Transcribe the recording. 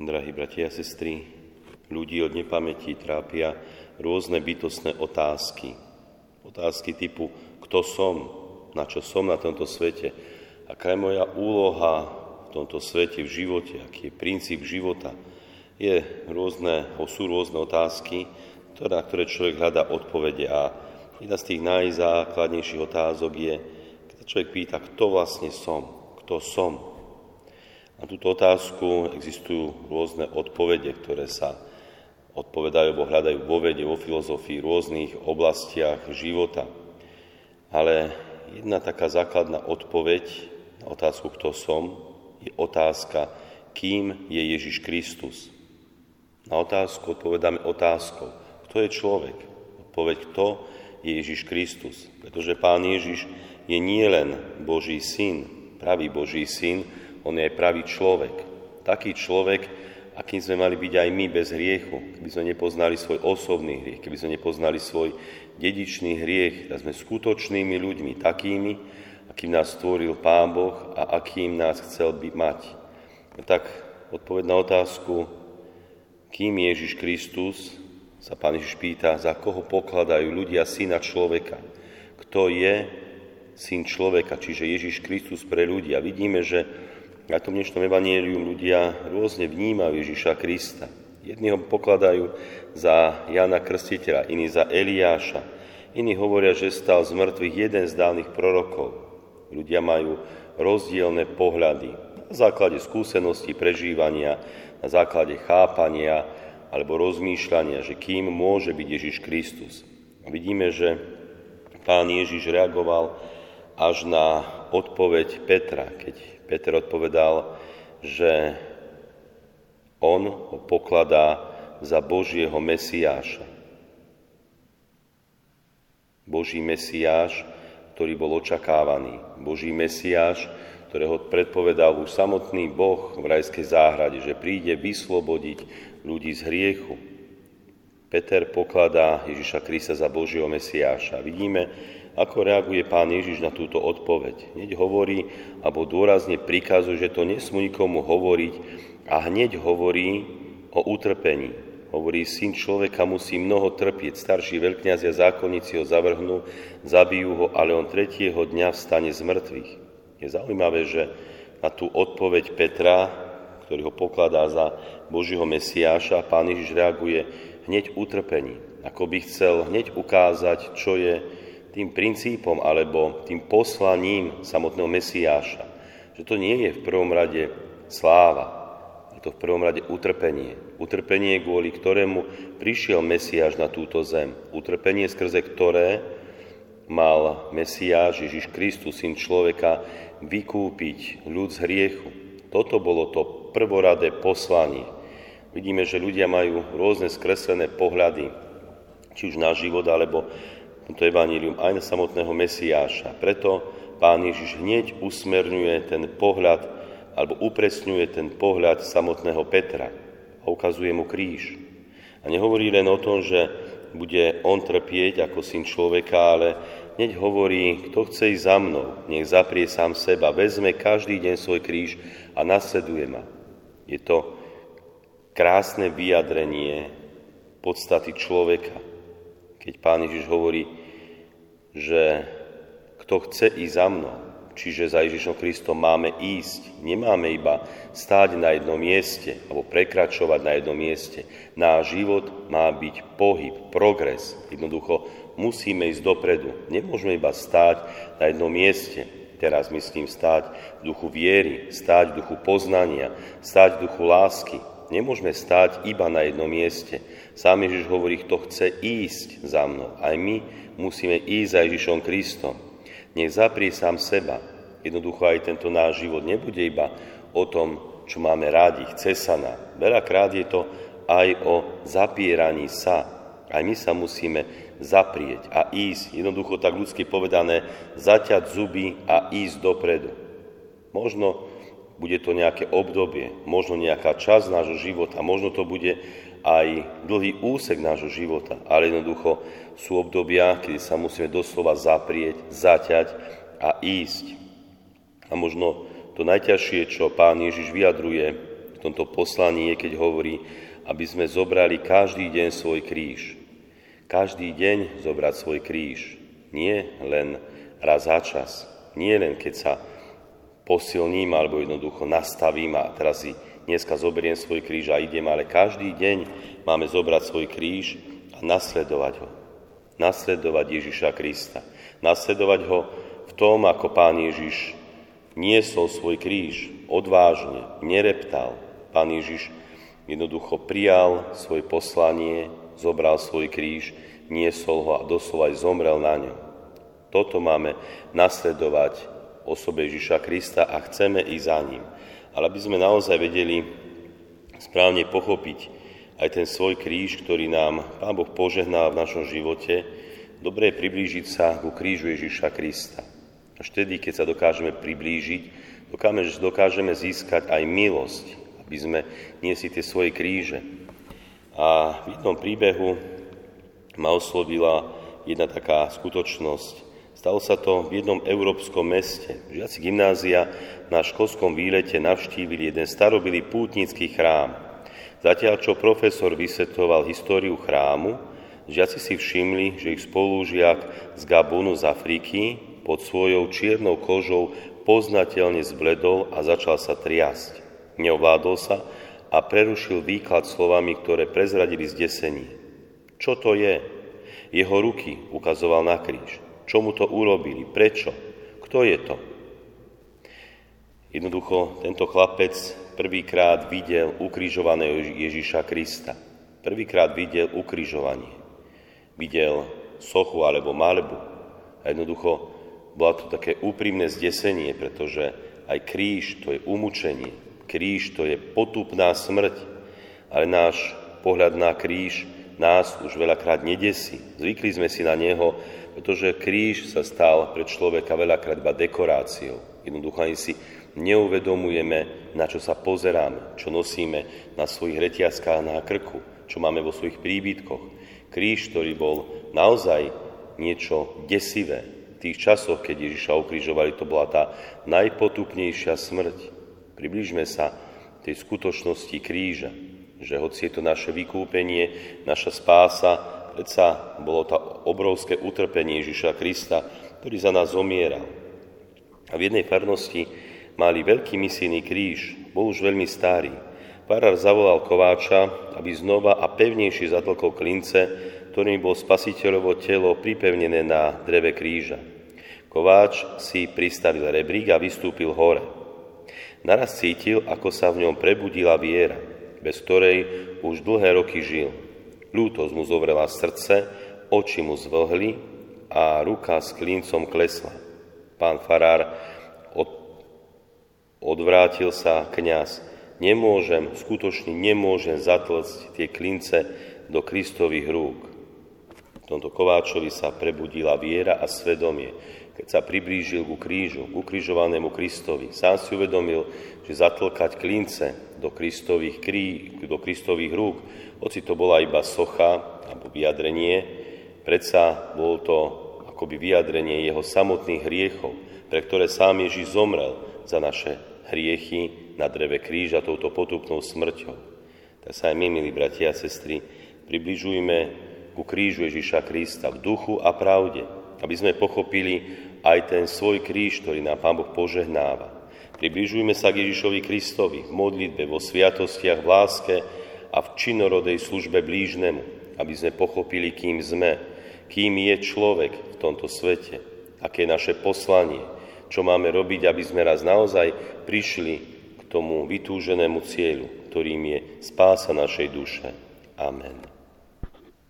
Drahí bratia a sestry, ľudí od nepamäti trápia rôzne bytostné otázky. Otázky typu, kto som, na čo som na tomto svete, aká je moja úloha v tomto svete, v živote, aký je princíp života. Je rôzne, sú rôzne otázky, na ktoré človek hľadá odpovede a jedna z tých najzákladnejších otázok je, keď človek pýta, kto vlastne som, kto som, na túto otázku existujú rôzne odpovede, ktoré sa odpovedajú alebo hľadajú vo vede, vo filozofii, v rôznych oblastiach života. Ale jedna taká základná odpoveď na otázku, kto som, je otázka, kým je Ježiš Kristus. Na otázku odpovedáme otázkou, kto je človek. Odpoveď, kto je Ježiš Kristus. Pretože Pán Ježiš je nielen Boží syn, pravý Boží syn, on je aj pravý človek. Taký človek, akým sme mali byť aj my bez hriechu, keby sme nepoznali svoj osobný hriech, keby sme nepoznali svoj dedičný hriech, tak sme skutočnými ľuďmi, takými, akým nás stvoril Pán Boh a akým nás chcel by mať. No tak odpoveď na otázku, kým Ježiš Kristus, sa Pán Ježiš pýta, za koho pokladajú ľudia syna človeka. Kto je syn človeka, čiže Ježiš Kristus pre ľudí. A vidíme, že na tom dnešnom evanieliu ľudia rôzne vnímajú Ježiša Krista. Jedni ho pokladajú za Jana Krstiteľa, iní za Eliáša, iní hovoria, že stal z mŕtvych jeden z dávnych prorokov. Ľudia majú rozdielne pohľady na základe skúsenosti, prežívania, na základe chápania alebo rozmýšľania, že kým môže byť Ježiš Kristus. A vidíme, že pán Ježiš reagoval až na odpoveď Petra, keď Peter odpovedal, že on ho pokladá za Božieho Mesiáša. Boží Mesiáš, ktorý bol očakávaný. Boží Mesiáš, ktorého predpovedal už samotný Boh v rajskej záhrade, že príde vyslobodiť ľudí z hriechu. Peter pokladá Ježiša Krista za Božieho Mesiáša. Vidíme, ako reaguje pán Ježiš na túto odpoveď. Hneď hovorí, alebo dôrazne prikazuje, že to nesmú nikomu hovoriť a hneď hovorí o utrpení. Hovorí, syn človeka musí mnoho trpieť. Starší veľkňazi a zákonníci ho zavrhnú, zabijú ho, ale on tretieho dňa vstane z mŕtvych. Je zaujímavé, že na tú odpoveď Petra, ktorý ho pokladá za Božího Mesiáša, pán Ježiš reaguje hneď utrpení. Ako by chcel hneď ukázať, čo je tým princípom alebo tým poslaním samotného Mesiáša. Že to nie je v prvom rade sláva, je to v prvom rade utrpenie. Utrpenie, kvôli ktorému prišiel Mesiáš na túto zem. Utrpenie, skrze ktoré mal Mesiáš, Ježiš Kristus, syn človeka, vykúpiť ľud z hriechu. Toto bolo to prvoradé poslanie. Vidíme, že ľudia majú rôzne skreslené pohľady, či už na život, alebo tomto evanílium aj na samotného Mesiáša. Preto pán Ježiš hneď usmerňuje ten pohľad alebo upresňuje ten pohľad samotného Petra a ukazuje mu kríž. A nehovorí len o tom, že bude on trpieť ako syn človeka, ale hneď hovorí, kto chce ísť za mnou, nech zaprie sám seba, vezme každý deň svoj kríž a nasleduje ma. Je to krásne vyjadrenie podstaty človeka, keď pán Ježiš hovorí, že kto chce ísť za mnou, čiže za Ježišom Kristom máme ísť, nemáme iba stáť na jednom mieste alebo prekračovať na jednom mieste. Náš život má byť pohyb, progres. Jednoducho musíme ísť dopredu. Nemôžeme iba stáť na jednom mieste. Teraz myslím stáť v duchu viery, stáť v duchu poznania, stáť v duchu lásky. Nemôžeme stáť iba na jednom mieste. Sám Ježiš hovorí, kto chce ísť za mnou. Aj my musíme ísť za Ježišom Kristom. Nech zaprie sám seba. Jednoducho aj tento náš život nebude iba o tom, čo máme rádi, chce sa nám. Veľakrát je to aj o zapieraní sa. Aj my sa musíme zaprieť a ísť, jednoducho tak ľudsky povedané, zaťať zuby a ísť dopredu. Možno bude to nejaké obdobie, možno nejaká časť nášho života, možno to bude aj dlhý úsek nášho života, ale jednoducho sú obdobia, kedy sa musíme doslova zaprieť, zaťať a ísť. A možno to najťažšie, čo pán Ježiš vyjadruje v tomto poslaní je, keď hovorí, aby sme zobrali každý deň svoj kríž. Každý deň zobrať svoj kríž. Nie len raz za čas. Nie len keď sa posilním alebo jednoducho nastavím a teraz si dneska zoberiem svoj kríž a idem, ale každý deň máme zobrať svoj kríž a nasledovať ho. Nasledovať Ježiša Krista. Nasledovať ho v tom, ako Pán Ježiš niesol svoj kríž odvážne, nereptal. Pán Ježiš jednoducho prijal svoje poslanie, zobral svoj kríž, niesol ho a doslova aj zomrel na ňom. Toto máme nasledovať osobe Ježiša Krista a chceme ísť za ním. Ale aby sme naozaj vedeli správne pochopiť aj ten svoj kríž, ktorý nám Pán Boh požehná v našom živote, dobre je priblížiť sa ku krížu Ježiša Krista. Až vtedy, keď sa dokážeme priblížiť, dokážeme získať aj milosť, aby sme niesli tie svoje kríže. A v jednom príbehu ma oslovila jedna taká skutočnosť. Stalo sa to v jednom európskom meste. Žiaci gymnázia na školskom výlete navštívili jeden starobilý pútnický chrám. Zatiaľ, čo profesor vysvetoval históriu chrámu, žiaci si všimli, že ich spolužiak z Gabunu z Afriky pod svojou čiernou kožou poznateľne zbledol a začal sa triasť. Neovládol sa a prerušil výklad slovami, ktoré prezradili zdesení. Čo to je? Jeho ruky ukazoval na kríž. Čo mu to urobili? Prečo? Kto je to? Jednoducho, tento chlapec prvýkrát videl ukrižovaného Ježíša Krista. Prvýkrát videl ukrižovanie. Videl sochu alebo malbu. A jednoducho bola to také úprimné zdesenie, pretože aj kríž to je umúčenie, kríž to je potupná smrť, ale náš pohľad na kríž nás už veľakrát nedesí. Zvykli sme si na neho, pretože kríž sa stal pre človeka veľakrát iba dekoráciou. Jednoducho ani si neuvedomujeme, na čo sa pozeráme, čo nosíme na svojich retiaskách na krku, čo máme vo svojich príbytkoch. Kríž, ktorý bol naozaj niečo desivé, tých časoch, keď Ježiša ukrižovali, to bola tá najpotupnejšia smrť. Približme sa tej skutočnosti kríža, že hoci je to naše vykúpenie, naša spása, predsa bolo to obrovské utrpenie Ježiša Krista, ktorý za nás zomieral. A v jednej farnosti mali veľký misijný kríž, bol už veľmi starý. Farár zavolal kováča, aby znova a pevnejšie zatlkol klince, ktorým bol spasiteľovo telo pripevnené na dreve kríža. Kováč si pristavil rebrík a vystúpil hore. Naraz cítil, ako sa v ňom prebudila viera, bez ktorej už dlhé roky žil. Lútosť mu zovrela srdce, oči mu zvlhli a ruka s klincom klesla. Pán farár od, odvrátil sa kňaz. Nemôžem, skutočne nemôžem zatlcť tie klince do Kristových rúk tomto Kováčovi sa prebudila viera a svedomie, keď sa priblížil ku krížu, ku križovanému Kristovi. Sám si uvedomil, že zatlkať klince do Kristových, krí, do Kristových rúk, hoci to bola iba socha alebo vyjadrenie, predsa bol to akoby vyjadrenie jeho samotných hriechov, pre ktoré sám Ježiš zomrel za naše hriechy na dreve kríža touto potupnou smrťou. Tak sa aj my, milí bratia a sestry, približujme ku krížu Ježiša Krista v duchu a pravde, aby sme pochopili aj ten svoj kríž, ktorý nám Pán Boh požehnáva. Približujme sa k Ježišovi Kristovi v modlitbe, vo sviatostiach, v láske a v činorodej službe blížnemu, aby sme pochopili, kým sme, kým je človek v tomto svete, aké je naše poslanie, čo máme robiť, aby sme raz naozaj prišli k tomu vytúženému cieľu, ktorým je spása našej duše. Amen.